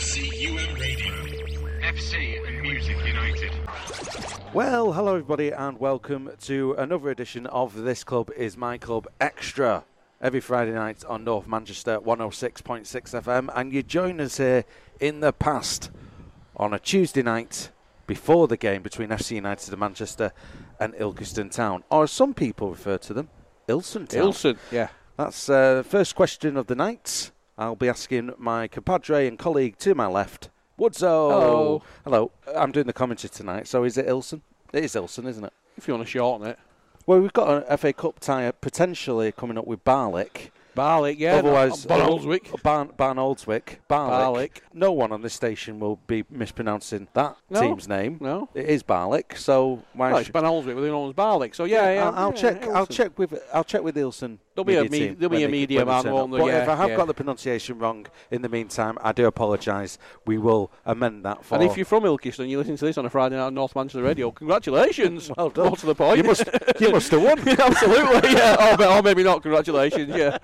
FCUM Radio. FC and Music United. Well, hello everybody, and welcome to another edition of This Club is My Club Extra. Every Friday night on North Manchester 106.6 FM, and you join us here in the past on a Tuesday night before the game between FC United of Manchester and Ilkeston Town, or as some people refer to them, Ilson Town. Ilson, yeah. That's uh, the first question of the night. I'll be asking my compadre and colleague to my left, Woodso. Hello. Hello. I'm doing the commentary tonight, so is it Ilson? It is Ilson, isn't it? If you want to shorten it. Well, we've got an FA Cup tie potentially coming up with Barlick. Barlick, yeah. Otherwise, Barnoldswick. Oh, Barn, Barnoldswick. Barlick. No one on this station will be mispronouncing that No. team's name. No. It is Barlick, so why Well, it's should... Oldswick, but they're known as Barlick. So yeah, yeah. I'll, I'll yeah, check. I'll Ilson. check with. I'll check with Ilson. There'll be a media me- there'll be a media man, won't there? But Yeah, if I have yeah. got the pronunciation wrong in the meantime, I do apologise. We will amend that for. And if you're from Ilkeston and you listen to this on a Friday night on North Manchester Radio, congratulations. Well done. More to the point. You must- you must have won. Absolutely, yeah. Or, or maybe not. Congratulations, yeah.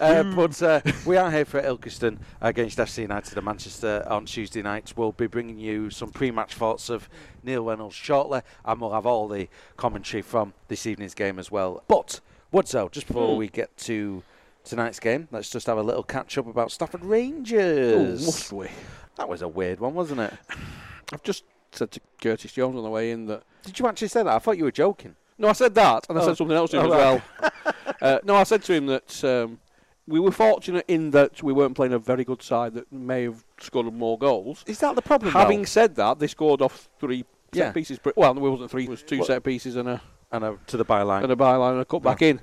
Uh, but uh, we are here for Ilkeston against FC United of Manchester on Tuesday night. We'll be bringing you some pre-match thoughts of Neil Reynolds shortly, and we'll have all the commentary from this evening's game as well. But Woodso, just before Hmm. we get to tonight's game, let's just have a little catch up about Stafford Ooh, Rangers. must we? that was a weird one, wasn't it? I've just said to Curtis Jones on the way in that. Did you actually say that? I thought you were joking. No, I said that, and I Oh. said something else to him Oh, as right. well. uh, no, I said to him that um, we were fortunate in that we weren't playing a very good side that may have scored more goals. Is that the problem? Having though? said that, they scored off three Yeah. set pieces. Well, it wasn't three; it was two What- set pieces and a and uh, to the byline. and a byline and a cut back in.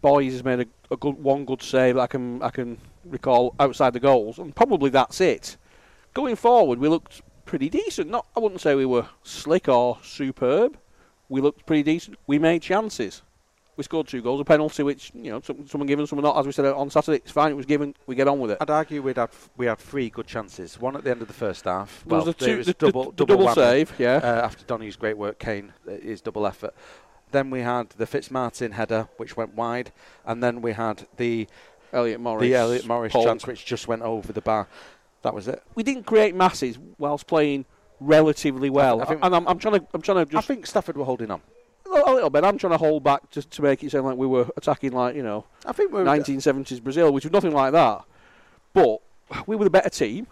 Boys has made a, a good one good save that I can I can recall outside the goals, and probably that's it. Going forward, we looked pretty decent. Not I wouldn't say we were slick or superb. We looked pretty decent. We made chances. We scored two goals, a penalty, which you know some, someone given, someone not. As we said on Saturday, it's fine. It was given. We get on with it. I'd argue we'd had we had three good chances. One at the end of the first half. There was well, the two, it was the, double, the, the double, double save, yeah. uh, after Donny's great work. Kane uh, his double effort. Then we had the Fitzmartin header, which went wide, and then we had the Elliot Morris. the Elliot Morris Polk. chance, which just went over the bar. That was it. we didn't create masses whilst playing relatively well. I think- and I'm, I'm trying to I'm trying to I think Stafford were holding on. A little bit. I'm trying to hold back just to make it sound like we were attacking like you know I think we were 1970s Brazil, which was nothing like that. But we were the better team.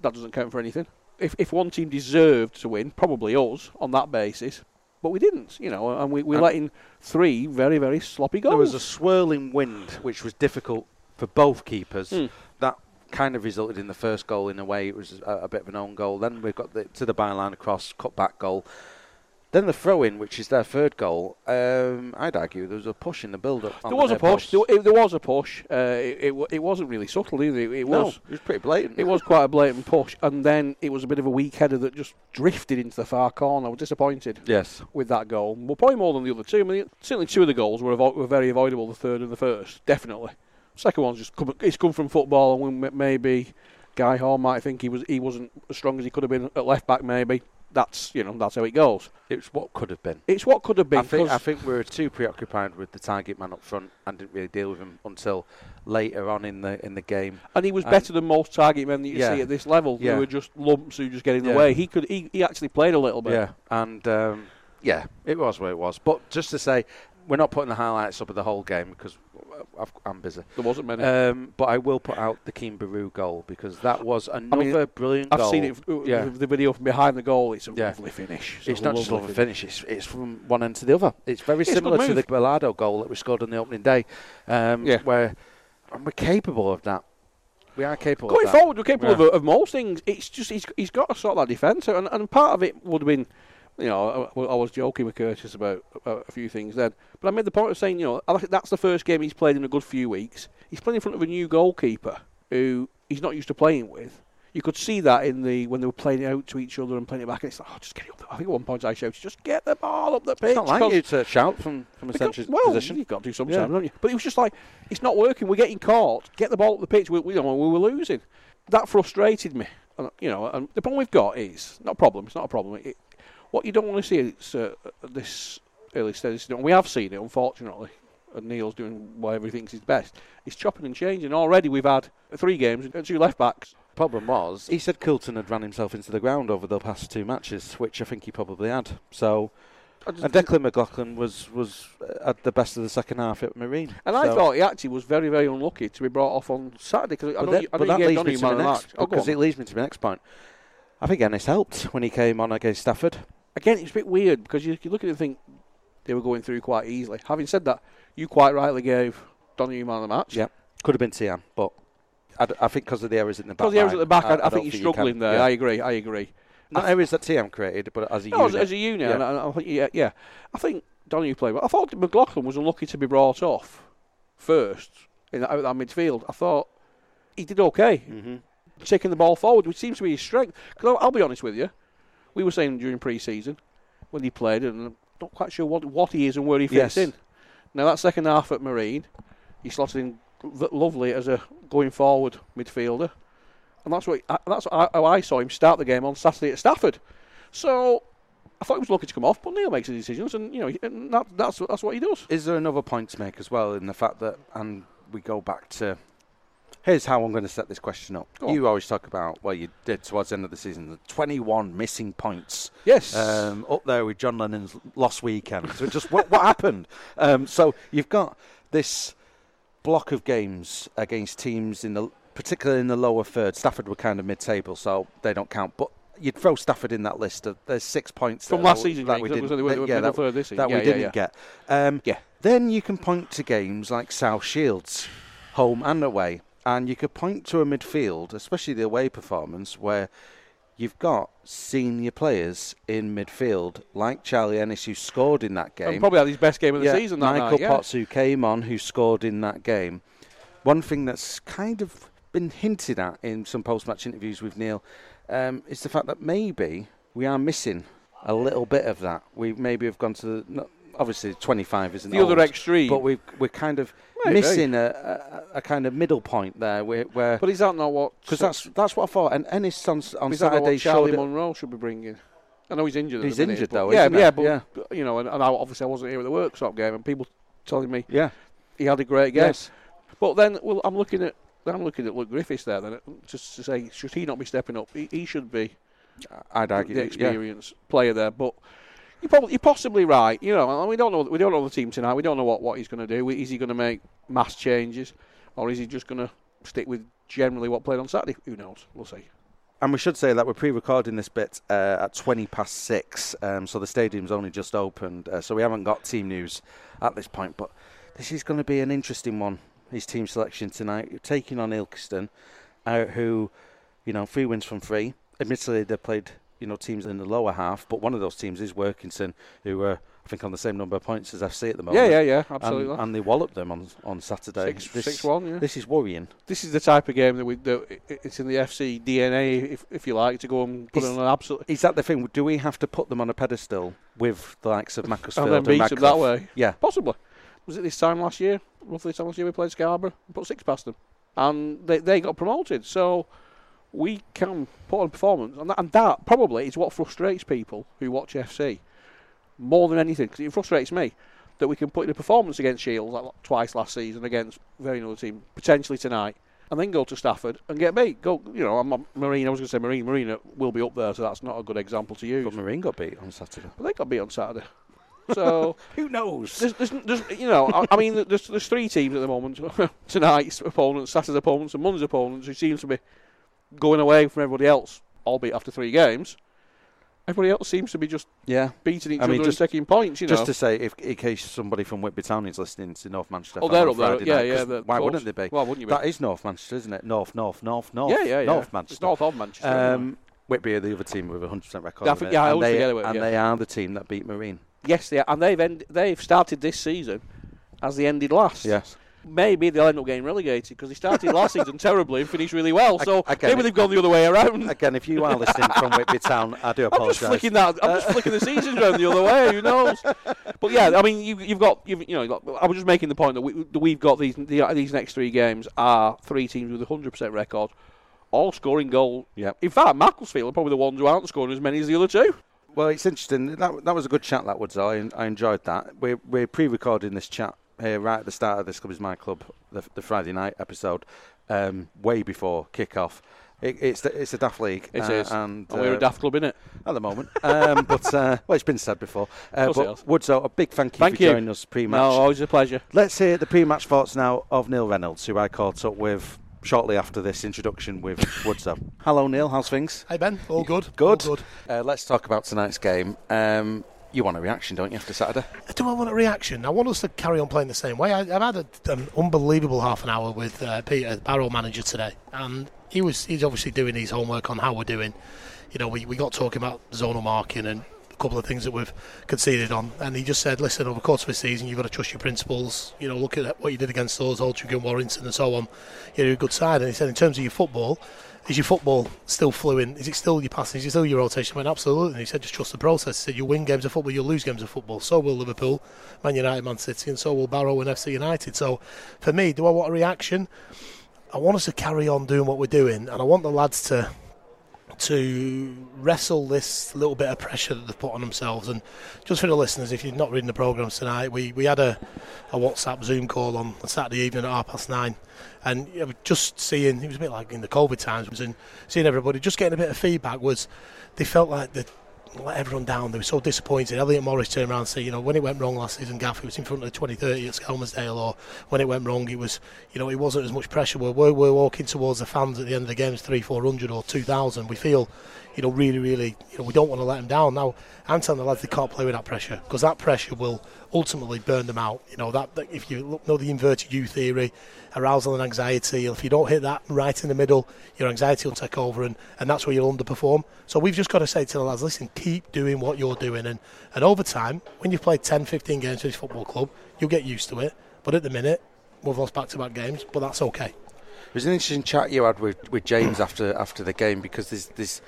That doesn't count for anything. If if one team deserved to win, probably us on that basis. But we didn't, you know, and we, we And- let in three very, very sloppy goals. There was a swirling wind, which was difficult for both keepers. Hmm. That kind of resulted in the first goal in a way. It was a, a bit of an own goal. Then we've got the, to the byline across, cut back goal. Then the throw in, which is their third goal. Um, I'd argue there was a push in the build up. there was a push. There, it- there was a push. Uh, it, it, it, wasn't really subtle either. It, it no, was. it was pretty blatant. It was quite a blatant push, and then it was a bit of a weak header that just drifted into the far corner. I was disappointed Yes. with that goal. Well, probably more than the other two. I mean, certainly two of the goals were, avo- were very avoidable. The third and the first, definitely. Second one's just come, it's come from football, and maybe Guy Hall might think he was he wasn't as strong as he could have been at left back. Maybe that's you know that's how it goes. It's what could have been. It's what could have been. I think, I think we were too preoccupied with the target man up front and didn't really deal with him until later on in the in the game. and he was and- better than most target men that you Yeah. see at this level. Yeah. Who were just lumps who just get in the Yeah. way. He could he, he actually played a little bit. Yeah, and um, yeah, it was what it was. But just to say, we're not putting the highlights up of the whole game because I've, I'm busy. There wasn't many. Um, but I will put out the Keen Baru goal because that was another brilliant I've goal. seen it, uh, Yeah. the video from behind the goal. It's a Yeah. lovely finish. It's a not just a lovely love a finish; it's, it's from one end to the other. It's very It's similar to the. Bellardo goal that we scored on the opening day, um, Yeah. where and we're capable of that. We are capable. Going forward, we're capable Yeah. of, of most things. It's just he's, he's got to sort that defence, and, and part of it would have been, you know, I, I was joking with Curtis about, about a few things then, but I made the point of saying, you know, that's the first game he's played in a good few weeks. He's playing in front of a new goalkeeper who he's not used to playing with. You could see that in the when they were playing it out to each other and playing it back. And it's like, oh, just get it up. The, I think at one point I shouted, just get the ball up the pitch. It's not like you to shout from from a central well, position. you've got to do something, Yeah. haven't you? But it was just like, it's not working. We're getting caught. Get the ball up the pitch. We, we, we were losing. That frustrated me. And, you know, and the problem we've got is not a problem. It's not a problem. It, what you don't want to see is uh, this early stage. know, We have seen it, unfortunately. And Neil's doing whatever he thinks is best. He's chopping and changing. Already we've had three games and two left backs problem was He said Coulton had ran himself into the ground over the past two matches, which I think he probably had. So, and Declan McLaughlin was was at the best of the second half at Marine. And I thought he actually was very, very unlucky to be brought off on Saturday because I But know, that, you, I know that leads me to my next. Oh, because it leads me to my next point. I think Ennis helped when he came on against Stafford. Again, it's a bit weird because you, you look at it and think they were going through quite easily. Having said that, you quite rightly gave Donny man of the match. Yeah, could have been Tian, but I think because of the errors in the back. Because the errors at the back, I, I, don't think he's struggling there. yeah. I agree. I agree. Not errors that Tian created, but as a No, as, unit. as a unit, Yeah. and I, I think, yeah, yeah. I think Donny played well. I thought McLaughlin was unlucky to be brought off first in that, out that midfield. I thought he did okay, hmm taking the ball forward, which seems to be his strength. Because I'll, I'll be honest with you, we were saying during pre-season when he played, and I'm not quite sure what what he is and where he fits Yes. in. Now that second half at Marine, he slotted in lovely as a going forward midfielder, and that's what uh, that's how I saw him start the game on Saturday at Stafford. So I thought he was lucky to come off, but Neil makes the decisions, and you know and that, that's that's what he does. Is there another point to make as well in the fact that, and we go back to. Here's how I'm going to set this question up. Go on. You always talk about, well, you did towards the end of the season, the 21 missing points. Yes. um, up there with John Lennon's lost weekend. So just what, what happened? Um, so you've got this block of games against teams in the, particularly in the lower third. Stafford were kind of mid-table, so they don't count. But you'd throw Stafford in that list. Of, there's six points From last that season, that we didn't, that- yeah, that, third this season. that Yeah, we yeah, didn't get. Um, Yeah. Then you can point to games like South Shields, home and away, and you could point to a midfield, especially the away performance, where you've got senior players in midfield like Charlie Ennis, who scored in that game. And probably had his best game of the Yeah, season that Michael night. Yeah. Potts, who came on, who scored in that game. One thing that's kind of been hinted at in some post-match interviews with Neil um, is the fact that maybe we are missing a little bit of that. We maybe have gone to the not, obviously 25 isn't the other extreme. but we've, we're kind of Maybe. missing a, a, a kind of middle point there, where where But is that not what? because that's that's what I thought. And Ennis on, on is that not Saturday Charlie Monroe should be bringing? I know he's injured. He's minute, injured though, Yeah, isn't yeah, but Yeah. but, you know, and, and I, obviously I wasn't here at the Worksop game, and people telling me yeah, he had a great game. yes. But then, well, I'm looking at I'm looking at Luke Griffiths there. Then just to say, should he not be stepping up? He, he should be I'd argue the yeah. experienced player there. But you probably you're possibly right. You know, we don't know we don't know the team tonight. We don't know what, what he's going to do. Is he going to make mass changes, or is he just going to stick with generally what played on Saturday? Who knows? We'll see. And we should say that we're pre-recording this bit uh, at 20 past six, um, so the stadium's only just opened, uh, so we haven't got team news at this point. But this is going to be an interesting one. His team selection tonight, You're taking on Ilkeston, uh, who, you know, three wins from three. Admittedly, they played, you know, teams in the lower half, but one of those teams is Workington, who are, I think, on the same number of points as FC at the moment. Yeah, yeah, yeah, absolutely. and they walloped them on on Saturday. Six, this, six one, yeah. this is worrying. This is the type of game that we that it's in the FC DNA, if if you like, to go and put Is- on an absolute Is that the thing? Do we have to put them on a pedestal with the likes of Macclesfield and then beat them that way. Yeah, Possibly. Was it this time last year? Roughly this time last year we played Scarborough and put six past them, and they they got promoted. So we can put on a performance, and that, and that probably is what frustrates people who watch FC more than anything. Because it frustrates me that we can put in a performance against Shields like twice last season against very another team potentially tonight. And then go to Stafford and get beat. Go, you know, I'm, I'm Marine. I was going to say Marine. Marine will be up there, so that's not a good example to use. but Marine got beat on Saturday. But they got beat on Saturday. So Who knows? there's, there's, there's, you know, I, I mean, there's, there's three teams at the moment. Tonight's opponents, Saturday's opponents, and Monday's opponents, who seems to be going away from everybody else, albeit after three games. Everybody else seems to be just Yeah. beating each I mean, other just- and taking points. You Just know, to say, if in case somebody from Whitby Town is listening to North Manchester, oh, they're up there. Yeah, night, yeah. the Why close. wouldn't they be? Well, wouldn't you be? That is North Manchester, isn't it? North, North, North, North. yeah, yeah, yeah. North It's Manchester. north of Manchester. Um, Whitby are the other team with a 100% record. Yeah, I think- yeah, I and always they, forget about it, And yeah. they are the team that beat Marine. yes, they are, and they've end, they've started this season as they ended last. Yes. Maybe they'll end up getting relegated because they started last season terribly and finished really well. So I maybe they've gone the other way around. Again, if you are listening from Whitby Town, I do I'm apologise. just flicking that. I'm just flicking the seasons around the other way. Who knows? But yeah, I mean, you, you've got, you've, you know, got- I was just making the point that, we, that we've got these the, these next three games are three teams with a hundred percent record, all scoring goal. Yeah. In fact, Macclesfield are probably the ones who aren't scoring as many as the other two. Well, it's interesting. That that was a good chat. That was I I enjoyed that. We're we're pre-recording this chat here right at the start of this club is my club, the, the Friday night episode, um, way before kick-off, It, it's the, it's a daft league. It uh, is. and And we're uh, a daft club, in it at the moment. Um, but uh, well, it's been said before. Uh, Of course it but has. Woodzo, a big thank you Thank for you. joining us pre-match. No, always a pleasure. Let's hear the pre-match thoughts now of Neil Reynolds, who I caught up with shortly after this introduction with Woodzo. Hello, Neil. How's things? Hey Ben, all good. Good. All good. Uh, let's talk about tonight's game. Um, you want a reaction, don't you, after Saturday? Do I want a reaction? I want us to carry on playing the same way. I, I've had a, an unbelievable half an hour with uh, Peter, Barrow manager today, and he was he's obviously doing his homework on how we're doing. You know, we, we got talking about zonal marking and a couple of things that we've conceded on, and he just said, listen, over the course of the season, you've got to trust your principles. You know, look at what you did against those, Altrincham Warrington, and so on. You're a good side. And he said, in terms of your football, is your football still fluent? Is it still your passing? Is it still your rotation? I went, absolutely. And he said, just trust the process. He said, you'll win games of football, you'll lose games of football. So will Liverpool, Man United, Man City, and so will Barrow and FC United. So for me, do I want a reaction? I want us to carry on doing what we're doing, and I want the lads to to wrestle this little bit of pressure that they've put on themselves. And just for the listeners, if you're not reading the programmes tonight, we, we had a, a WhatsApp Zoom call on Saturday evening at half past nine. And you know, just seeing, it was a bit like in the COVID times, and seeing everybody, just getting a bit of feedback was they felt like they let everyone down. They were so disappointed. Elliot Morris turned around and said, you know, when it went wrong last season, Gaff, it was in front of the 2030 at Skelmersdale, or when it went wrong, it was, you know, it wasn't as much pressure. We're, we're, we're walking towards the fans at the end of the games, three, 400 or 2,000. We feel, you know, really, really, you know, we don't want to let them down. Now, I'm telling the lads they can't play with that pressure because that pressure will ultimately burn them out. You know, that, that if you know the inverted U theory, arousal and anxiety, if you don't hit that right in the middle, your anxiety will take over and, and that's where you'll underperform. So we've just got to say to the lads, listen, keep doing what you're doing. And, and over time, when you've played 10, 15 games for this football club, you'll get used to it. But at the minute, we've lost back to back games, but that's okay. It was an interesting chat you had with, with James after after the game because there's there's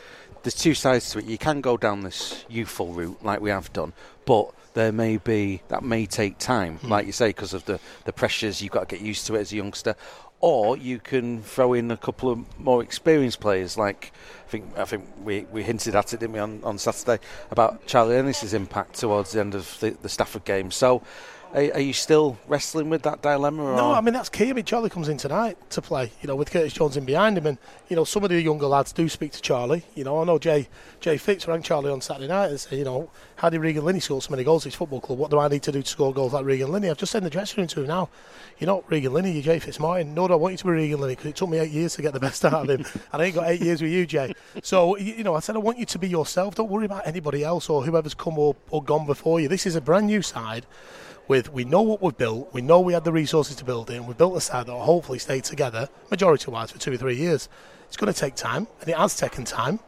there's two sides to it. You can go down this youthful route like we have done, but there may be that may take time, hmm. like you say, because of the the pressures. You've got to get used to it as a youngster, or you can throw in a couple of more experienced players. Like I think I think we, we hinted at it, didn't we, on, on Saturday about Charlie Ennis's impact towards the end of the, the Stafford game. So. Are, are you still wrestling with that dilemma? Or? No, I mean that's key. I mean Charlie comes in tonight to play, you know, with Curtis Jones in behind him, and you know some of the younger lads do speak to Charlie. You know, I know Jay Jay Fitz rang Charlie on Saturday night and said, you know, how did Regan Linney score so many goals at his football club? What do I need to do to score goals like Regan Linney? I've just sent the dressing room to him now. You're not Regan Linney, you're Jay Fitzmartin. Nor do I want you to be Regan Linney because it took me eight years to get the best out of him, and I ain't got eight years with you, Jay. So you you know, I said I want you to be yourself. Don't worry about anybody else or whoever's come or, or gone before you. This is a brand new side with we know what we've built, we know we had the resources to build it, and we've built a side that will hopefully stay together, majority wise, for two or three years. It's going to take time, and it has taken time.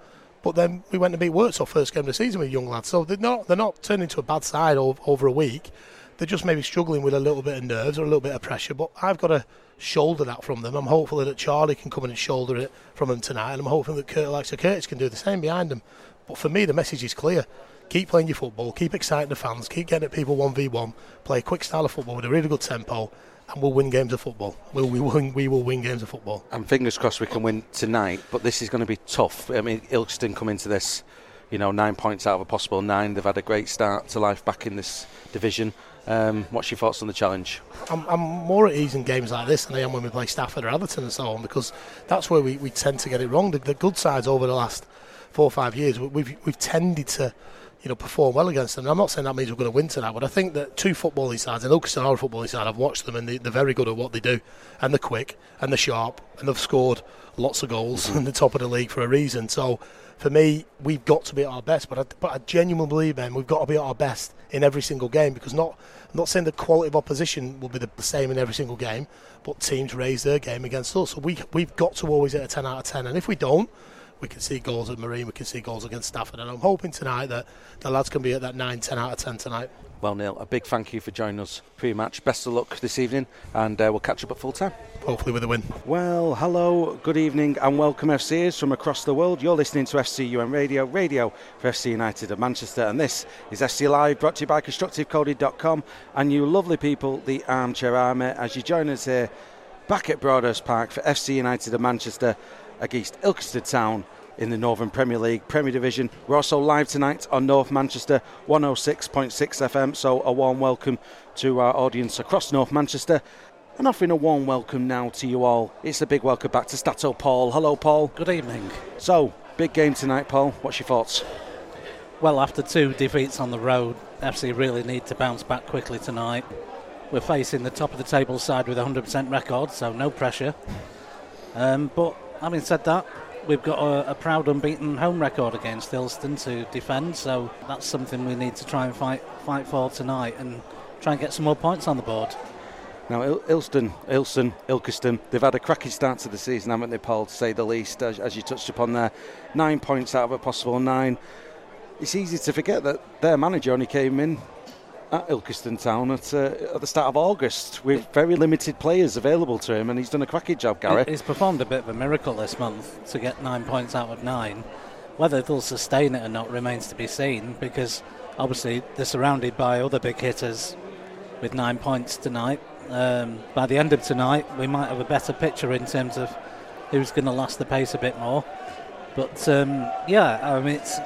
But then we went and beat Works first game of the season with young lads, so they're not they're not turning to a bad side over, over a week. They're just maybe struggling with a little bit of nerves or a little bit of pressure. But I've got to shoulder that from them. I'm hopeful that Charlie can come in and shoulder it from them tonight, and I'm hoping that Kurt, like Sir Curtis can do the same behind them. But for me, the message is clear keep playing your football, keep exciting the fans, keep getting at people 1v1, play a quick style of football with a really good tempo, and we'll win games of football. We'll, we, will, we will win games of football. And fingers crossed we can win tonight, but this is going to be tough. I mean, Ilkeston come into this, you know, nine points out of a possible nine. They've had a great start to life back in this division. Um, what's your thoughts on the challenge? I'm, I'm more at ease in games like this than I am when we play Stafford or Atherton and so on because that's where we, we tend to get it wrong. The, the good sides over the last four or five years, we've, we've tended to you know, perform well against them. And I'm not saying that means we're going to win tonight, but I think that two footballing sides, and Ilkeston are a footballing side, I've watched them and they, they're very good at what they do, and they're quick, and they're sharp, and they've scored lots of goals in the top of the league for a reason. So for me, we've got to be at our best, but I, but I genuinely believe, Ben, we've got to be at our best in every single game because not, I'm not saying the quality of opposition will be the same in every single game, but teams raise their game against us. So we, we've got to always hit a 10 out of 10, and if we don't, we can see goals at Marine, we can see goals against Stafford, and I'm hoping tonight that the lads can be at that 9, 10 out of 10 tonight. Well, Neil, a big thank you for joining us pre-match. Best of luck this evening, and uh, we'll catch up at full time. Hopefully with a win. Well, hello, good evening, and welcome FCers from across the world. You're listening to FCUM Radio, radio for FC United of Manchester, and this is FC Live, brought to you by ConstructiveCoded.com and you lovely people, the Armchair Army, as you join us here back at Broadhurst Park for FC United of Manchester against Ilkeston Town in the Northern Premier League Premier Division. We're also live tonight on North Manchester 106.6 FM, so a warm welcome to our audience across North Manchester. and offering a warm welcome now to you all. It's a big welcome back to Stato Paul. Hello, Paul. Good evening. So, big game tonight, Paul. What's your thoughts? Well, after two defeats on the road, FC really need to bounce back quickly tonight. We're facing the top of the table side with a 100% record, so no pressure. Um, but having said that, we've got a, a, proud unbeaten home record against Ilston to defend, so that's something we need to try and fight fight for tonight and try and get some more points on the board. Now, Il- Ilston, Ilson, Ilkeston, they've had a cracking start to the season, haven't they, Paul, to say the least, as, as you touched upon there. Nine points out of a possible nine. It's easy to forget that their manager only came in at Ilkeston Town at, uh, at the start of August with very limited players available to him, and he's done a cracking job, Gary. He's performed a bit of a miracle this month to get nine points out of nine. Whether they'll sustain it or not remains to be seen because obviously they're surrounded by other big hitters with nine points tonight. Um, by the end of tonight, we might have a better picture in terms of who's going to last the pace a bit more. But um, yeah, I mean, it's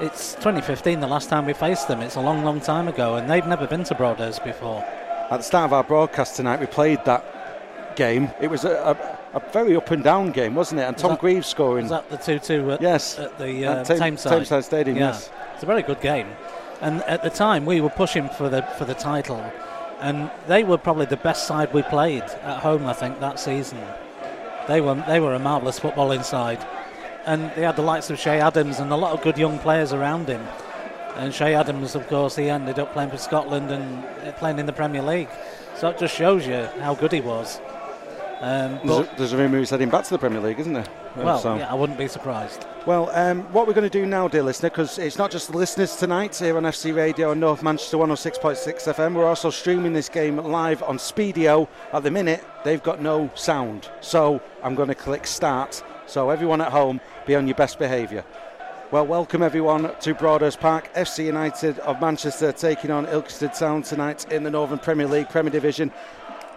it's 2015, the last time we faced them. It's a long, long time ago, and they've never been to Broadhurst before. At the start of our broadcast tonight, we played that game. It was a, a, a very up and down game, wasn't it? And Tom that, Greaves scoring. Was that the 2 2 at, yes. at the uh, at Tame, Tameside? Tameside Stadium, yeah. yes. It's a very good game. And at the time, we were pushing for the for the title, and they were probably the best side we played at home. I think that season, they were they were a marvellous footballing side, and they had the likes of Che Adams and a lot of good young players around him. And Che Adams, of course, he ended up playing for Scotland and playing in the Premier League. So it just shows you how good he was. Um, there's, a, there's a rumour he's heading back to the Premier League, isn't there? Well, so. yeah, I wouldn't be surprised. Well, um, what we're going to do now, dear listener, because it's not just the listeners tonight here on FC Radio and North Manchester 106.6 FM, we're also streaming this game live on Spiideo. At the minute, they've got no sound. So I'm going to click start. So everyone at home, be on your best behaviour. Well, welcome everyone to Broadhurst Park. FC United of Manchester taking on Ilkeston Town tonight in the Northern Premier League Premier Division.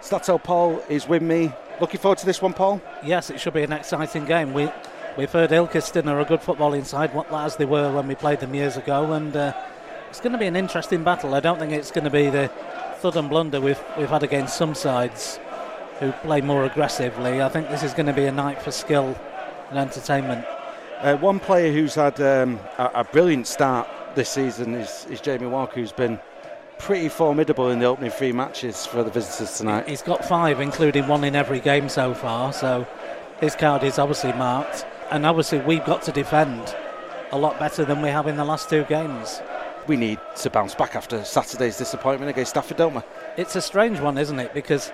Stato Paul is with me. Looking forward to this one, Paul? Yes, it should be an exciting game. We, we've heard Ilkeston are a good footballing side, as they were when we played them years ago, and uh, it's going to be an interesting battle. I don't think it's going to be the thud and blunder we've, we've had against some sides who play more aggressively. I think this is going to be a night for skill and entertainment. Uh, one player who's had um, a, a, brilliant start this season is, is Jamie Walker, who's been pretty formidable in the opening three matches for the visitors tonight. He's got five, including one in every game so far, so his card is obviously marked. And obviously, we've got to defend a lot better than we have in the last two games. We need to bounce back after Saturday's disappointment against Stafford, don't we? It's a strange one, isn't it? Because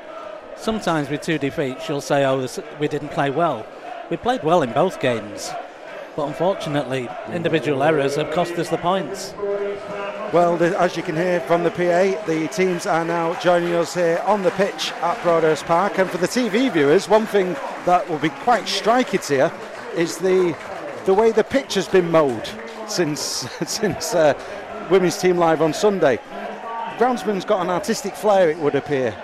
sometimes with two defeats, you'll say, oh, we didn't play well. We played well in both games. But unfortunately, individual errors have cost us the points. Well, the, as you can hear from the PA, the teams are now joining us here on the pitch at Broadhurst Park. And for the TV viewers, one thing that will be quite striking here is the the way the pitch has been mowed since since uh, Women's Team Live on Sunday. Groundsman's got an artistic flair, it would appear,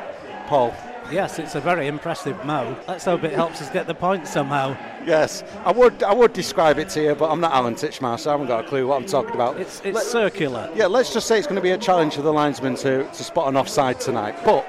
Paul. Yes, it's a very impressive mow. Let's hope it helps us get the points somehow. Yes, I would I would describe it to you, but I'm not Alan Titchmarsh, so I haven't got a clue what I'm talking about. It's, it's Let, circular. Yeah, let's just say it's going to be a challenge for the linesman to, to spot an offside tonight. But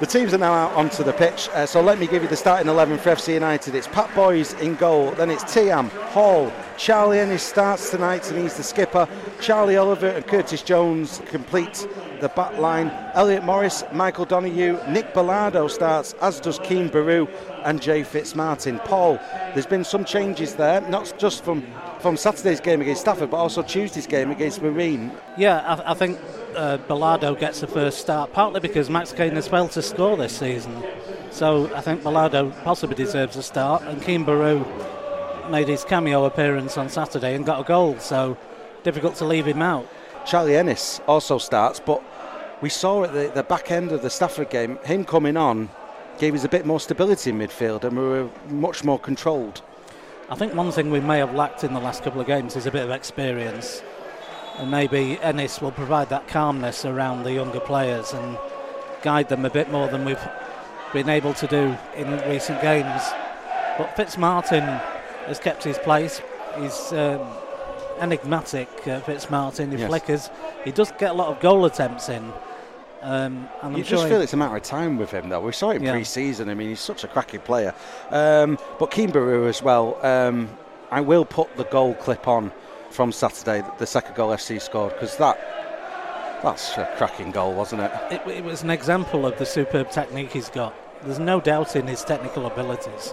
the teams are now out onto the pitch, uh, so let me give you the starting 11 for FC United. It's Pat Boys in goal, then it's Tiam, Hall, Charlie Ennis starts tonight and he's the skipper. Charlie Oliver and Curtis Jones complete the back line. Elliot Morris, Michael Donoghue, Nick Bellardo starts, as does Keen Baru and Jay Fitzmartin. Paul, there's been some changes there, not just from, from Saturday's game against Stafford, but also Tuesday's game against Marine. Yeah, I, I think uh, Bellardo gets the first start, partly because Max Kane has failed to score this season. So I think Bellardo possibly deserves a start, and Keen Baru made his cameo appearance on Saturday and got a goal, so difficult to leave him out. Charlie Ennis also starts, but we saw at the, the back end of the Stafford game, him coming on gave us a bit more stability in midfield and we were much more controlled. I think one thing we may have lacked in the last couple of games is a bit of experience. And maybe Ennis will provide that calmness around the younger players and guide them a bit more than we've been able to do in recent games. But Fitzmartin has kept his place. He's um, enigmatic, uh, Fitzmartin. He yes. flickers. He does get a lot of goal attempts in. Um, and You I'm just sure feel it's a matter of time with him, though. We saw it in Yeah. pre-season. I mean, he's such a cracking player. Um, but Keen as well. Um, I will put the goal clip on from Saturday, the second goal FC scored, because that that's a cracking goal, wasn't it? it, it was an example of the superb technique he's got. There's no doubt in his technical abilities.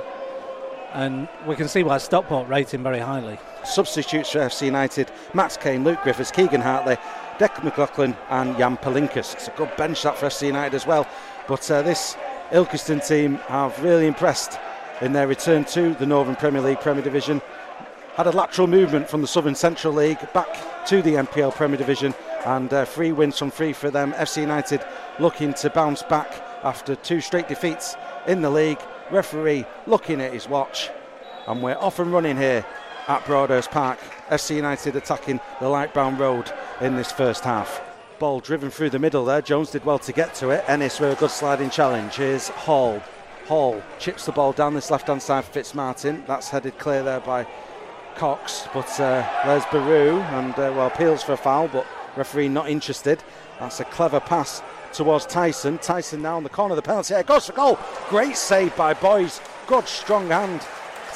And we can see why Stockport rate him very highly. Substitutes for FC United: Max Kane, Luke Griffiths, Keegan Hartley, Declan McLaughlin, and Jan Palinkas. It's a good bench that for FC United as well. But uh, this Ilkeston team have really impressed in their return to the Northern Premier League Premier Division. Had a lateral movement from the Southern Central League back to the NPL Premier Division, and uh, three wins from three for them. FC United looking to bounce back after two straight defeats in the league. Referee looking at his watch, and we're off and running here at Broadhurst Park. FC United attacking the Lightbowne Road in this first half. Ball driven through the middle there. Jones did well to get to it. Ennis with a good sliding challenge. Here's Hall. Hall chips the ball down this left hand side for Fitzmartin. That's headed clear there by Cox. But uh, there's Baru and uh, well appeals for a foul, but referee not interested. That's a clever pass towards Tyson. Tyson now on the corner of the penalty area. Goes for goal. Great save by Boys. Good strong hand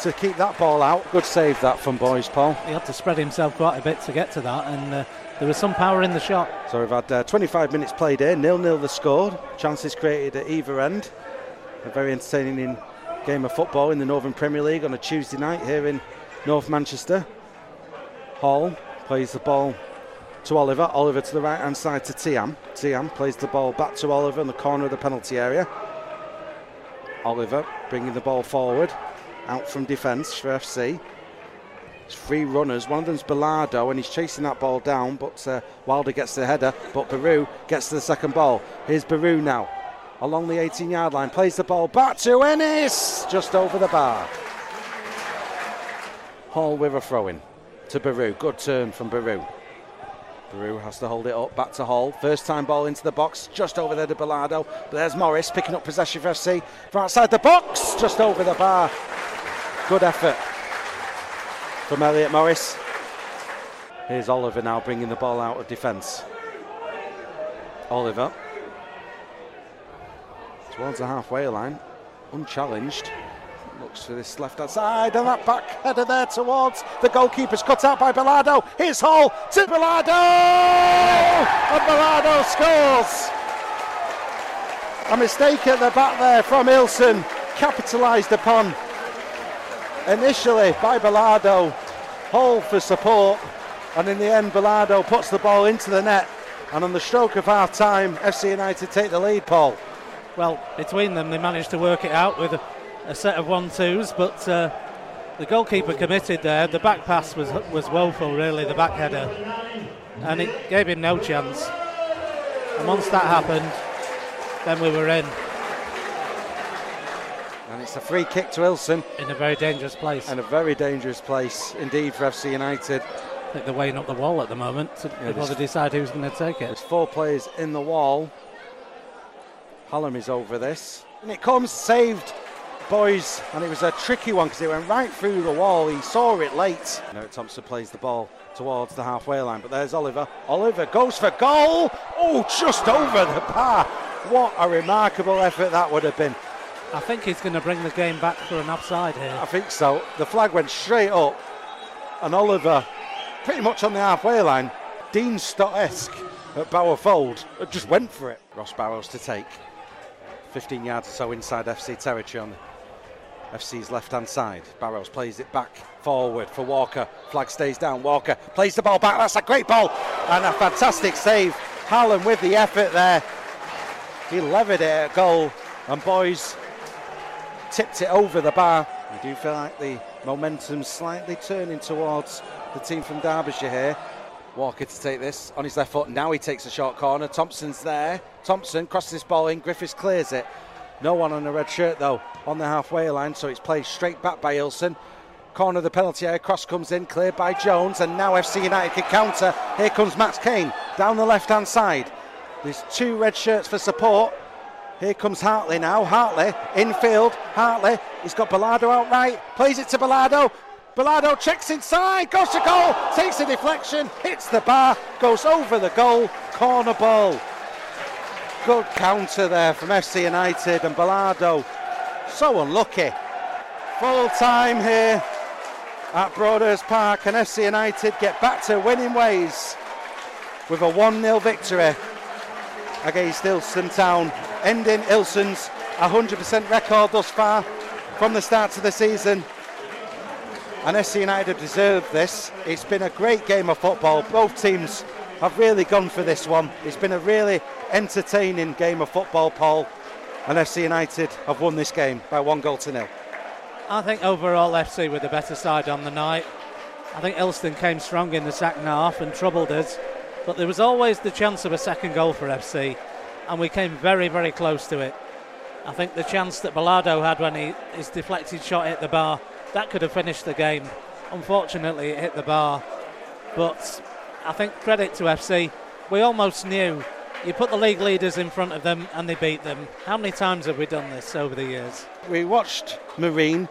to keep that ball out. Good save that from Boys, Paul. He had to spread himself quite a bit to get to that, and uh, there was some power in the shot. So we've had uh, 25 minutes played here, nil nil the score. Chances created at either end. A very entertaining game of football in the Northern Premier League on a Tuesday night here in North Manchester. Hall plays the ball to Oliver. Oliver to the right hand side to Tiam. Tiam plays the ball back to Oliver in the corner of the penalty area. Oliver bringing the ball forward, out from defence for FC. It's three runners. One of them's Bellardo, and he's chasing that ball down. But uh, Wilder gets the header. But Baru gets to the second ball. Here's Baru now, along the 18-yard line. Plays the ball back to Ennis, just over the bar. Hall with a throw-in to Baru. Good turn from Baru. Baru has to hold it up. Back to Hall. First time ball into the box, just over there to Bellardo. But there's Morris picking up possession for FC from outside the box, just over the bar. Good effort from Elliot Morris. Here's Oliver now bringing the ball out of defence. Oliver towards the halfway line, unchallenged. Looks for this left hand side and that back header there towards the goalkeeper's cut out by Bellardo. Here's Hall to Bellardo! And Bellardo scores! A mistake at the back there from Ilson, capitalised upon initially by Bellardo. Hall for support, and in the end, Bellardo puts the ball into the net. And on the stroke of half time, FC United take the lead, Paul. Well, between them, they managed to work it out with a, a set of one-twos, but uh, the goalkeeper committed there. The back pass was was woeful, really, the back header, and it gave him no chance. And once that happened, then we were in And it's a free kick to Ilson, in a very dangerous place. and a very dangerous place indeed for FC United. I think they're weighing up the wall at the moment to, there's- they decide who's going to take it. There's four players in the wall. Hallam is over this. And it comes saved, boys. And it was a tricky one because it went right through the wall. He saw it late. Now Thompson plays the ball towards the halfway line. But there's Oliver. Oliver goes for goal. Oh, just over the bar. What a remarkable effort that would have been. I think he's going to bring the game back for an offside here. I think so. The flag went straight up. And Oliver, pretty much on the halfway line, Dean Stott-esque at Bower Fold, just went for it. Ross Barrows to take. 15 yards or so inside FC territory on FC's left hand side. Barrows plays it back forward for Walker. Flag stays down. Walker plays the ball back. That's a great ball and a fantastic save. Harlan with the effort there. He levered it at goal. And boys tipped it over the bar. I do feel like the momentum's slightly turning towards the team from Derbyshire here. Walker to take this on his left foot. Now he takes a short corner. Thompson's there. Thompson crosses this ball in. Griffiths clears it. No one on the red shirt though on the halfway line, so it's played straight back by Ilson. Corner of the penalty area. Cross comes in, cleared by Jones, and now FC United can counter. Here comes Max Kane down the left hand side. There's two red shirts for support. Here comes Hartley now. Hartley infield. Hartley. He's got Bellardo out right. Plays it to Bellardo. Bellardo checks inside. Goes to goal. Takes a deflection. Hits the bar. Goes over the goal. Corner ball. Good counter there from FC United and Bellardo. So unlucky. Full time here at Broadhurst Park and FC United get back to winning ways with a 1 0 victory against Ilson Town, ending Ilson's 100% record thus far from the start of the season. And FC United have deserved this. It's been a great game of football. Both teams have really gone for this one. It's been a really entertaining game of football, Paul. And FC United have won this game by one goal to nil. I think overall FC were the better side on the night. I think Ilston came strong in the second half and troubled us, but there was always the chance of a second goal for FC, and we came very, very close to it. I think the chance that Bellardo had when he, his deflected shot hit the bar, that could have finished the game. Unfortunately, it hit the bar, but I think credit to FC. We almost knew you put the league leaders in front of them and they beat them. How many times have we done this over the years? We watched Marine,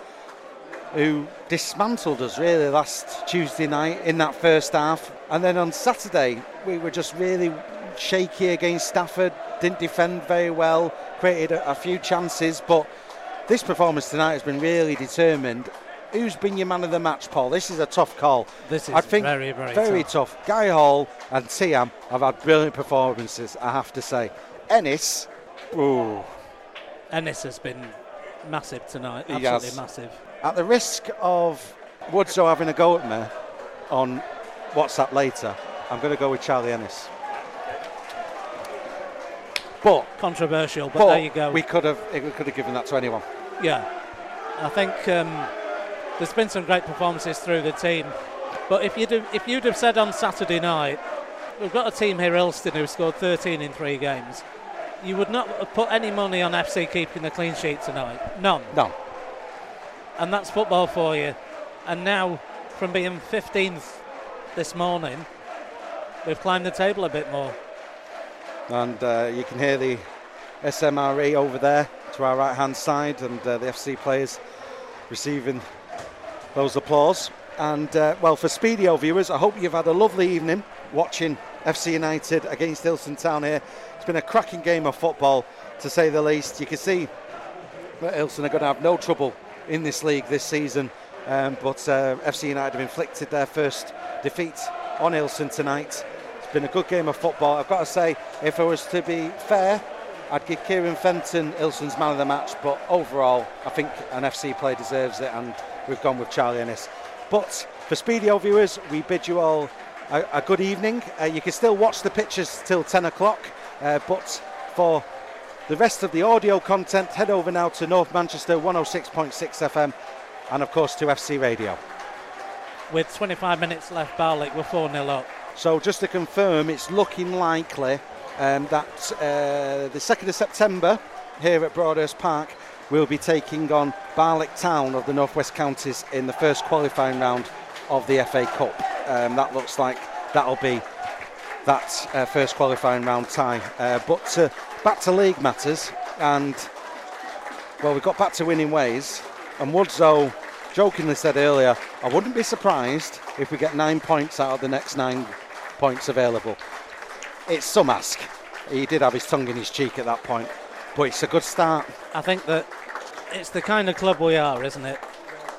who dismantled us really last Tuesday night in that first half. And then on Saturday, we were just really shaky against Stafford, didn't defend very well, created a, a few chances. But this performance tonight has been really determined. Who's been your man of the match, Paul? This is a tough call. This is I think very, very, tough. Guy Hall and Tiam have had brilliant performances, I have to say. Ennis, ooh, Ennis has been massive tonight. Absolutely has. massive. At the risk of Woodshaw having a go at me on WhatsApp later, I'm going to go with Charlie Ennis. But, Controversial, but, but there you go. we could have we could have given that to anyone. yeah, I think um, there's been some great performances through the team. But if you'd have, if you'd have said on Saturday night, we've got a team here, Elston, who scored 13 in three games, you would not have put any money on FC keeping the clean sheet tonight. None. No, and that's football for you. And now, from being 15th this morning, we've climbed the table a bit more. and uh, you can hear the SMRE over there to our right hand side, and uh, the FC players receiving those applause. And uh, well, for Spiideo viewers, I hope you've had a lovely evening watching FC United against Ilson Town here. It's been a cracking game of football, to say the least. You can see that Ilson are going to have no trouble in this league this season. Um, but uh, FC United have inflicted their first defeat on Ilson tonight. It's been a good game of football. I've got to say, if I was to be fair, I'd give Kieran Fenton Ilson's man of the match. But overall, I think an FC player deserves it, and we've gone with Charlie Ennis. But for Spiideo viewers, we bid you all a, a good evening. Uh, you can still watch the pictures till 10 o'clock, uh, but for the rest of the audio content, head over now to North Manchester 106.6 FM and, of course, to FC Radio. With 25 minutes left, Barlick were 4 0 up. So, just to confirm, it's looking likely um, that uh, the 2nd of September here at Broadhurst Park will be taking on Barlick Town of the Northwest Counties in the first qualifying round of the FA Cup. Um, that looks like that'll be that uh, first qualifying round tie. Uh, but uh, back to league matters, and well, we got back to winning ways. And Woodzo jokingly said earlier, I wouldn't be surprised if we get nine points out of the next nine points available. It's some ask. He did have his tongue in his cheek at that point, but it's a good start. I think that it's the kind of club we are, isn't it?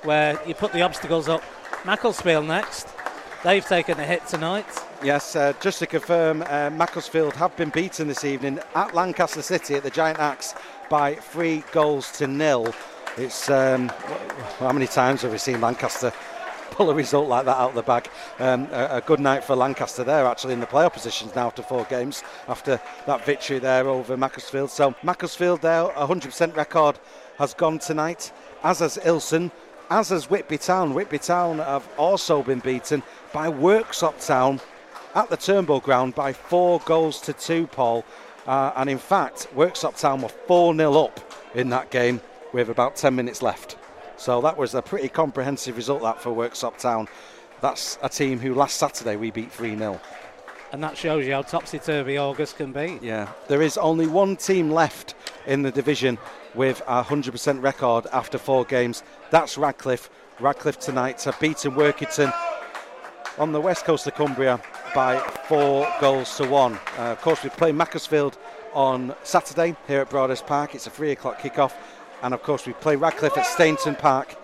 Where you put the obstacles up. Macclesfield next. They've taken a hit tonight. Yes, uh, just to confirm, uh, Macclesfield have been beaten this evening at Lancaster City at the Giant Axe by three goals to nil. It's um, how many times have we seen Lancaster pull a result like that out of the bag? Um, a, a good night for Lancaster there, actually in the playoff positions now after four games after that victory there over Macclesfield. So Macclesfield there, 100% record has gone tonight, as has Ilson. As has Whitby Town. Whitby Town have also been beaten by Worksop Town at the Turnbull ground by four goals to two, Paul. Uh, and in fact, Worksop Town were 4 0 up in that game with about 10 minutes left. So that was a pretty comprehensive result that for Worksop Town. That's a team who last Saturday we beat 3 0. And that shows you how topsy turvy August can be. Yeah, there is only one team left in the division with a 100% record after four games. That's Radcliffe. Radcliffe tonight have beaten Workington on the west coast of Cumbria by four goals to one. Uh, of course, we play Macclesfield on Saturday here at Broadhurst Park. It's a three o'clock kickoff, and of course we play Radcliffe at Stainton Park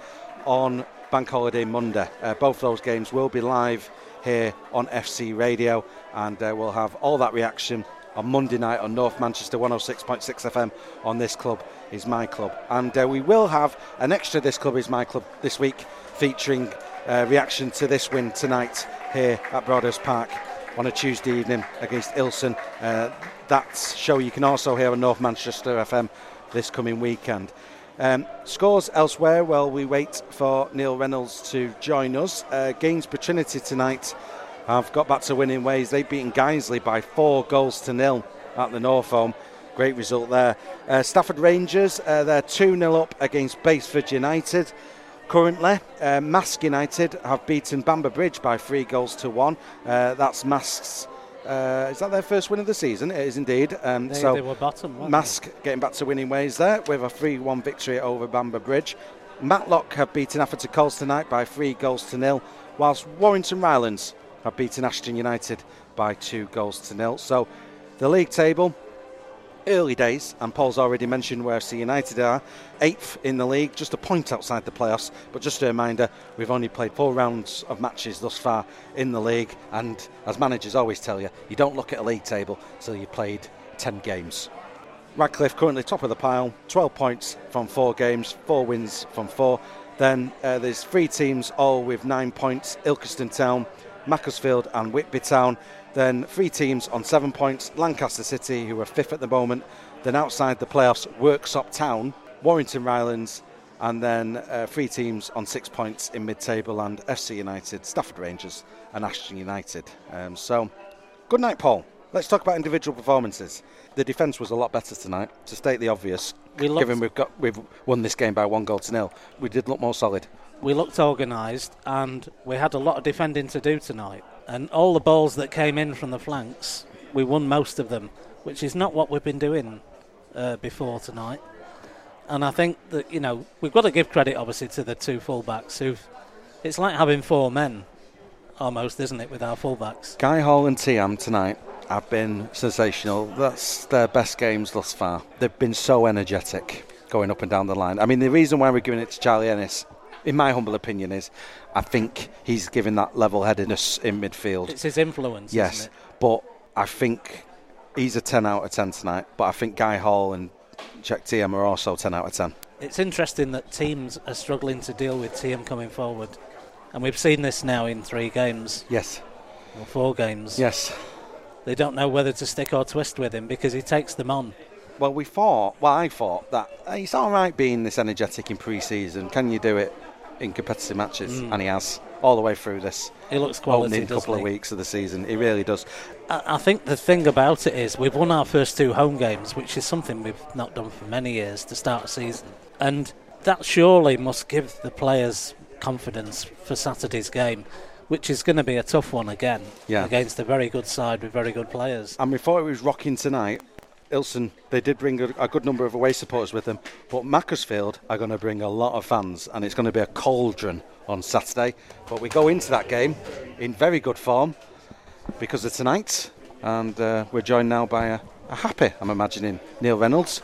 on Bank Holiday Monday. Uh, both those games will be live here on FC Radio, and uh, we'll have all that reaction on Monday night on North Manchester 106.6 FM on This Club is My Club. And uh, we will have an extra This Club is My Club this week featuring uh, reaction to this win tonight here at Broadhurst Park on a Tuesday evening against Ilson. Uh, that show you can also hear on North Manchester FM this coming weekend. Um, scores elsewhere while we wait for Neil Reynolds to join us. Uh, Gainsborough Trinity tonight have got back to winning ways. They've beaten Guiseley by four goals to nil at the Norfolk. Home. Great result there. Uh, Stafford Rangers, uh, they're 2 0 up against Basford United. Currently, uh, Marske United have beaten Bamber Bridge by three goals to one. Uh, that's Marske's. Uh, is that their first win of the season? It is indeed. Um, They, so they were bottom. Marske getting back to winning ways there with a 3 1 victory over Bamber Bridge. Matlock have beaten Atherton Coles tonight by three goals to nil, whilst Warrington Rylands have beaten Ashton United by two goals to nil. So the league table, early days, and Paul's already mentioned where FC United are. Eighth in the league, just a point outside the playoffs. But just a reminder, we've only played four rounds of matches thus far in the league. And as managers always tell you, you don't look at a league table till you've played 10 games. Radcliffe currently top of the pile, 12 points from four games, four wins from four. Then uh, there's three teams all with nine points Ilkeston Town, Macclesfield, and Whitby Town. Then three teams on seven points Lancaster City, who are fifth at the moment. Then outside the playoffs, Worksop Town, Warrington Rylands, and then uh, three teams on six points in mid table and FC United, Stafford Rangers, and Ashton United. Um, so, good night, Paul. Let's talk about individual performances. The defence was a lot better tonight, to state the obvious. We given we've got we've won this game by one goal to nil, we did look more solid. we looked organised and we had a lot of defending to do tonight. And all the balls that came in from the flanks, we won most of them, which is not what we've been doing uh, before tonight. And I think that, you know, we've got to give credit obviously to the two fullbacks who've. It's like having four men almost, isn't it, with our fullbacks? Guy Hall and Tiam tonight have been sensational. That's their best games thus far. They've been so energetic going up and down the line. I mean, the reason why we're giving it to Charlie Ennis, in my humble opinion, is I think he's given that level headedness in midfield. It's his influence, Yes, isn't it? but I think he's a 10 out of 10 tonight. But I think Guy Hall and Czech TM are also 10 out of 10. It's interesting that teams are struggling to deal with TM coming forward. And we've seen this now in three games Yes, or four games. yes. They don't know whether to stick or twist with him because he takes them on. Well, we thought, well, I thought that it's all right being this energetic in pre season. Can you do it in competitive matches? Mm. And he has all the way through this He looks quality, opening doesn't couple of weeks of the season. He really does. I, I think the thing about it is we've won our first two home games, which is something we've not done for many years to start a season. And that surely must give the players confidence for Saturday's game, which is going to be a tough one again Yeah. against a very good side with very good players. And we thought it was rocking tonight. Ilkeston, they did bring a, a good number of away supporters with them, but Macclesfield are going to bring a lot of fans, and it's going to be a cauldron on Saturday. But we go into that game in very good form because of tonight, and uh, we're joined now by a, a happy, I'm imagining, Neil Reynolds.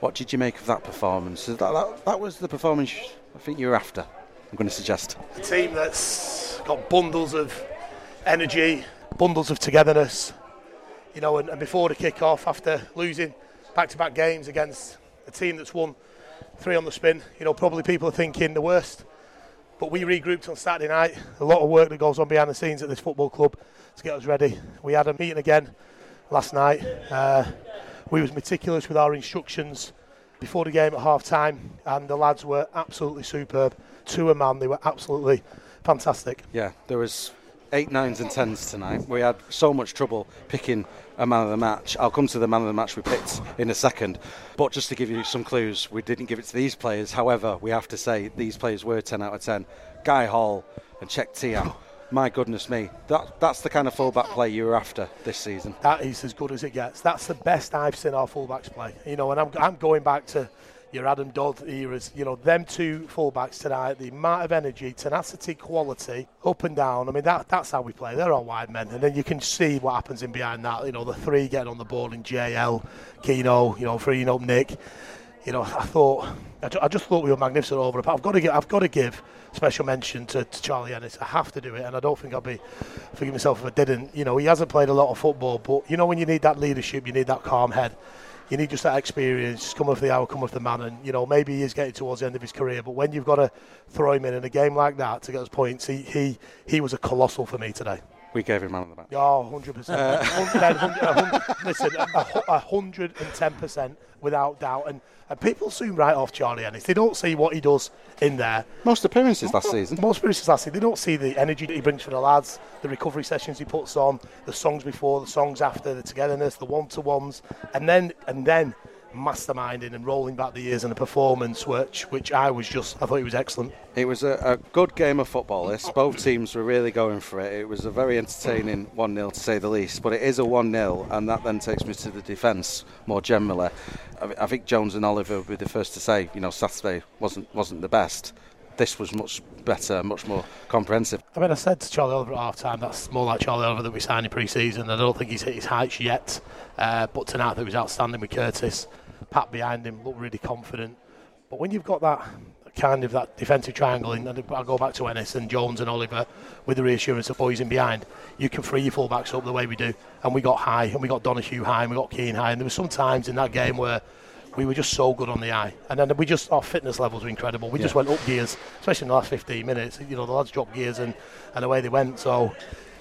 What did you make of that performance? That, that, that was the performance I think you were after, I'm going to suggest. A team that's got bundles of energy, bundles of togetherness. You know, and, and before the kick-off, after losing back-to-back games against a team that's won three on the spin, you know, probably people are thinking the worst. But we regrouped on Saturday night. A lot of work that goes on behind the scenes at this football club to get us ready. We had a meeting again last night. Uh, we was meticulous with our instructions before the game at half time, and the lads were absolutely superb. To a man, they were absolutely fantastic. Yeah, there was eight, nines, and tens tonight. We had so much trouble picking a man of the match. I'll come to the man of the match we picked in a second. But just to give you some clues, we didn't give it to these players. However, we have to say these players were 10 out of 10. Guy Hall and Czech Tiam. My goodness me, that, that's the kind of fullback play you were after this season. That is as good as it gets. That's the best I've seen our fullbacks play. You know, and I'm, I'm going back to your Adam Dodd eras, you know, them two fullbacks tonight, the amount of energy, tenacity, quality, up and down. I mean, that that's how we play. They're all wide men, and then you can see what happens in behind that. You know, the three getting on the ball in JL, Keno, you know, freeing up Nick. You know, I thought, I, ju- I just thought we were magnificent over. But I've got to give, I've got to give special mention to, to Charlie Ennis. I have to do it, and I don't think I'll be forgive myself if I didn't. You know, he hasn't played a lot of football, but you know, when you need that leadership, you need that calm head you need just that experience. Come off the hour, come off the man, and you know maybe he is getting towards the end of his career. But when you've got to throw him in in a game like that to get those points, he he, he was a colossal for me today. We gave him man of the match. Oh, 100%. Uh, listen, a 110% without doubt. And, and people soon write off Charlie Ennis. They don't see what he does in there. Most appearances last season. Most appearances last season. They don't see the energy that he brings for the lads, the recovery sessions he puts on, the songs before, the songs after, the togetherness, the one-to-ones. And then, and then masterminding and rolling back the years and a performance which which I was just I thought he was excellent. It was a, a good game of football. This both teams were really going for it. It was a very entertaining one 0 to say the least. But it is a one 0 and that then takes me to the defence more generally. I, I think Jones and Oliver would be the first to say, you know, Saturday wasn't wasn't the best. This was much better, much more comprehensive. I mean, I said to Charlie Oliver at half time, that's more like Charlie Oliver that we signed in pre season. I don't think he's hit his heights yet. Uh, but tonight, I think he was outstanding with Curtis. Pat behind him looked really confident. But when you've got that kind of that defensive triangle, and I go back to Ennis and Jones and Oliver with the reassurance of boys in behind, you can free your fullbacks up the way we do. And we got high, and we got Donahue high, and we got Keane high. And there were some times in that game where we were just so good on the eye. And then we just, our fitness levels were incredible. We yeah. just went up gears, especially in the last 15 minutes. You know, the lads dropped gears and, and away they went. So,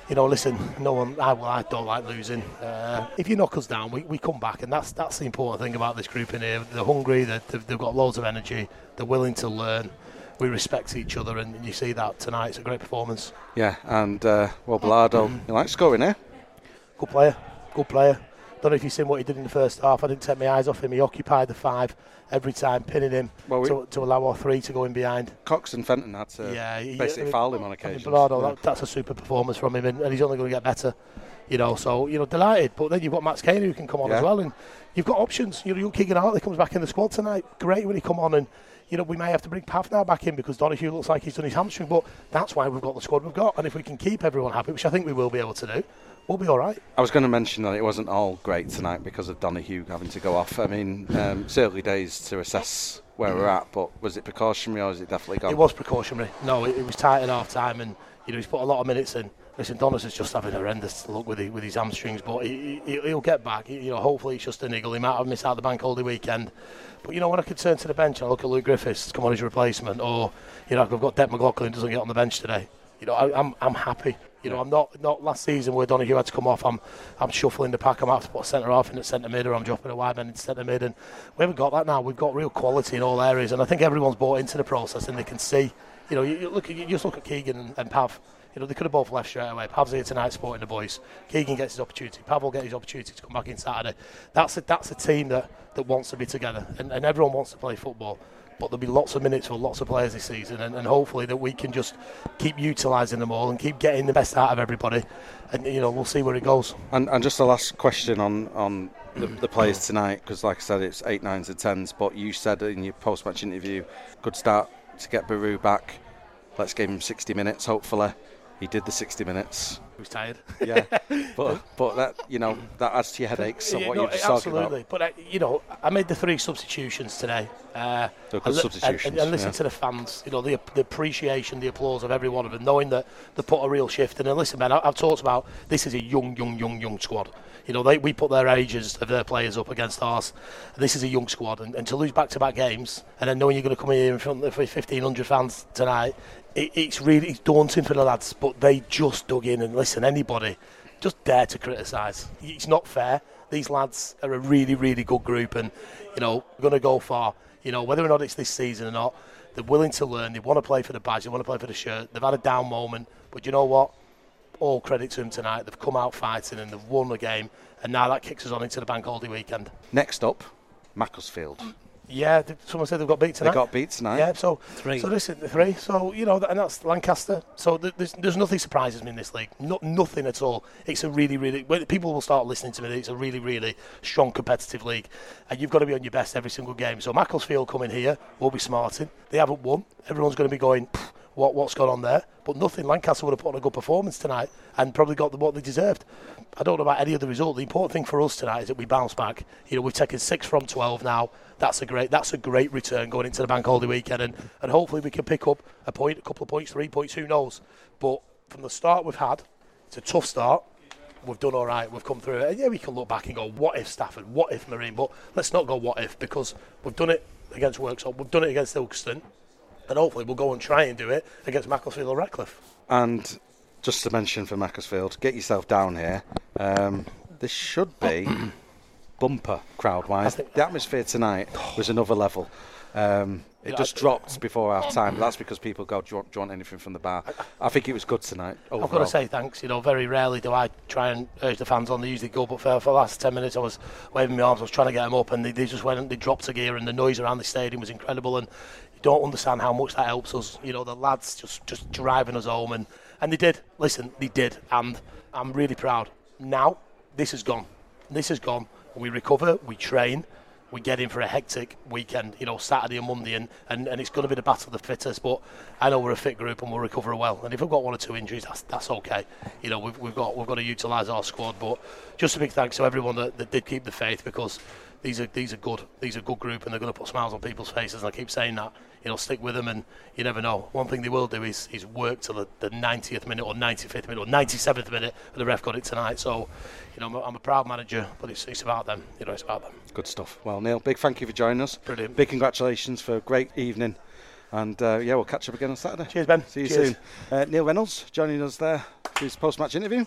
you know, listen, no one, I, I don't like losing. Uh, if you knock us down, we, we come back, and that's that's the important thing about this group in here. They're hungry, they're, they've, they've got loads of energy, they're willing to learn. We respect each other, and you see that tonight. It's a great performance. Yeah, and uh, well, Bellardo, you like scoring, eh? Good player, good player. Don't know if you've seen what he did in the first half. I didn't take my eyes off him. He occupied the five every time, pinning him well, we, to, to, allow our three to go in behind. Cox and Fenton had to yeah, he, uh, basically I mean, foul him on occasion. yeah. that, that's a super performance from him, and, and he's only going to get better. You know, so you know, delighted. But then you've got Max Kane who can come on yeah. as well, and you've got options. You know, you're Keegan Hartley comes back in the squad tonight. Great when he come on, and you know, we may have to bring Pav now back in because Donahue looks like he's done his hamstring. But that's why we've got the squad we've got, and if we can keep everyone happy, which I think we will be able to do, we'll be all right. I was going to mention that it wasn't all great tonight because of Donahue having to go off. I mean, um, it's early days to assess where we're at, but was it precautionary or is it definitely gone? It was precautionary. No, it, it was tight at half time, and you know he's put a lot of minutes in. Listen, Donis is just having a horrendous luck with, with his hamstrings, but he, will he, get back. He, you know, hopefully it's just a niggle. He might have missed out the bank holiday weekend, but you know when I could turn to the bench and I look at Luke Griffiths come on his replacement, or you know I've got Dec McLaughlin doesn't get on the bench today. You know, I, I'm I'm happy. You know, I'm not not last season where Donahue had to come off. I'm I'm shuffling the pack. I'm have to put a centre half in at centre mid, or I'm dropping a wide man in centre mid, and we haven't got that now. We've got real quality in all areas, and I think everyone's bought into the process, and they can see. You know, you, you look, you just look at Keegan and, and Pav. You know, they could have both left straight away. Pav's here tonight supporting the boys. Keegan gets his opportunity. Pav will get his opportunity to come back in Saturday. That's a, that's a team that, that wants to be together, and, and everyone wants to play football but there'll be lots of minutes for lots of players this season, and, and hopefully that we can just keep utilising them all and keep getting the best out of everybody, and you know we'll see where it goes. And, and just the last question on on the, the players tonight, because like I said, it's eight, nines, and tens. But you said in your post-match interview, good start to get Baru back. Let's give him 60 minutes, hopefully. He did the 60 minutes. He was tired. yeah, but but that you know that adds to your headaches. Yeah, what no, you're just absolutely. But uh, you know, I made the three substitutions today. Uh, good and, substitutions. And, and listen yeah. to the fans. You know, the, the appreciation, the applause of every one of them, knowing that they put a real shift. And listen, man, I, I've talked about this is a young, young, young, young squad. You know, they, we put their ages of their players up against ours. This is a young squad, and, and to lose back-to-back games, and then knowing you're going to come here in front of 1,500 fans tonight, it, it's really it's daunting for the lads. But they just dug in and listen. Anybody, just dare to criticise. It's not fair. These lads are a really, really good group, and you know, going to go far. You know, whether or not it's this season or not, they're willing to learn. They want to play for the badge. They want to play for the shirt. They've had a down moment, but you know what? All credit to them tonight. They've come out fighting and they've won the game, and now that kicks us on into the bank holiday weekend. Next up, Macclesfield. Yeah, th- someone said they've got beat tonight. They tonight. got beat tonight. Yeah, so Three. So this is the three. So you know, and that's Lancaster. So th- there's, there's nothing surprises me in this league. No, nothing at all. It's a really, really. When people will start listening to me. It's a really, really strong competitive league, and you've got to be on your best every single game. So Macclesfield coming here will be smarting. They haven't won. Everyone's going to be going. "Pff, What what's gone on there? But nothing. Lancaster would have put on a good performance tonight and probably got the, what they deserved. I don't know about any other result. The important thing for us tonight is that we bounce back. You know, we've taken six from twelve now. That's a great. That's a great return going into the bank holiday weekend, and, and hopefully we can pick up a point, a couple of points, three points. Who knows? But from the start we've had, it's a tough start. We've done all right. We've come through it. And yeah, we can look back and go, what if Stafford? What if Marine? But let's not go what if because we've done it against Worksop. We've done it against Ilkeston, and hopefully we'll go and try and do it against Macclesfield or Radcliffe. And just to mention for Macclesfield, get yourself down here. Um, this should be bumper crowd wise. The atmosphere tonight was another level. Um, it Yeah, just I- dropped before half time. That's because people go, do you, want, do you want anything from the bar? I think it was good tonight. I've got to say thanks. You know, very rarely do I try and urge the fans on. They usually go, but for, for the last 10 minutes, I was waving my arms, I was trying to get them up, and they, they just went and they dropped a gear, and the noise around the stadium was incredible. And don't understand how much that helps us. You know, the lads just, just driving us home, and, and they did. Listen, they did. And I'm really proud. Now, this is gone. This is gone. We recover, we train, we get in for a hectic weekend, you know, Saturday and Monday, and, and, and it's going to be the battle of the fittest. But I know we're a fit group and we'll recover well. And if we've got one or two injuries, that's that's okay. You know, we've, we've got we've got to utilise our squad. But just a big thanks to everyone that, that did keep the faith because these are these are good. These are good group, and they're going to put smiles on people's faces. And I keep saying that. You know, stick with them, and you never know. One thing they will do is is work till the, the 90th minute or 95th minute or 97th minute, and the ref got it tonight. So, you know, I'm a, I'm a proud manager, but it's it's about them. You know, it's about them. Good stuff. Well, Neil, big thank you for joining us. Brilliant. Big congratulations for a great evening. And uh, yeah, we'll catch up again on Saturday. Cheers, Ben. See you Cheers. soon. Uh, Neil Reynolds joining us there for his post match interview.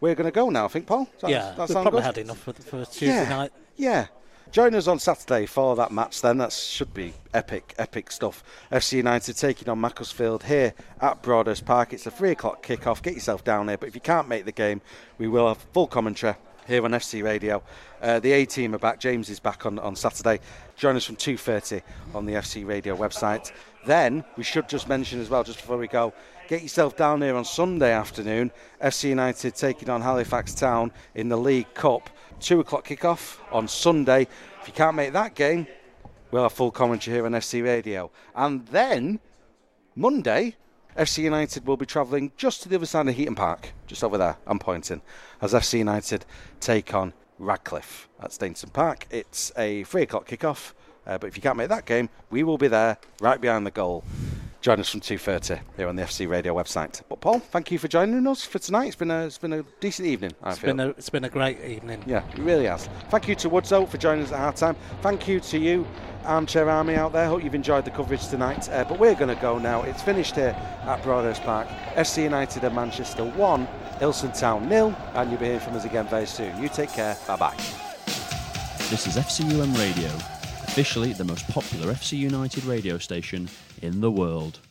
We're going to go now, I think, Paul. Does that, yeah, that we've probably good? had enough for, for Tuesday yeah. night. Yeah. Join us on Saturday for that match then. That should be epic, epic stuff. FC United taking on Macclesfield here at Broadhurst Park. It's a three o'clock kick-off. Get yourself down there. But if you can't make the game, we will have full commentary here on FC Radio. Uh, the A team are back. James is back on, on Saturday. Join us from 2.30 on the FC Radio website. Then, we should just mention as well, just before we go, get yourself down here on Sunday afternoon. FC United taking on Halifax Town in the League Cup. 2 o'clock kick-off on Sunday. If you can't make that game, we'll have full commentary here on FC Radio. And then, Monday, FC United will be travelling just to the other side of Heaton Park, just over there, I'm pointing, as FC United take on Radcliffe at Stainton Park. It's a 3 o'clock kick-off, uh, but if you can't make that game, we will be there, right behind the goal. Join us from 2.30 here on the FC Radio website. But Paul, thank you for joining us for tonight. It's been a, it's been a decent evening, I It's feel. been a it's been a great evening. Yeah, it really has. Thank you to Woodso for joining us at half time. Thank you to you, Armchair Army out there. Hope you've enjoyed the coverage tonight. Uh, but we're going to go now. It's finished here at Broadhurst Park. FC United and Manchester 1, Ilkeston Town nil, and you'll be hearing from us again very soon. You take care. Bye bye. This is FCUM Radio, officially the most popular FC United radio station in the world.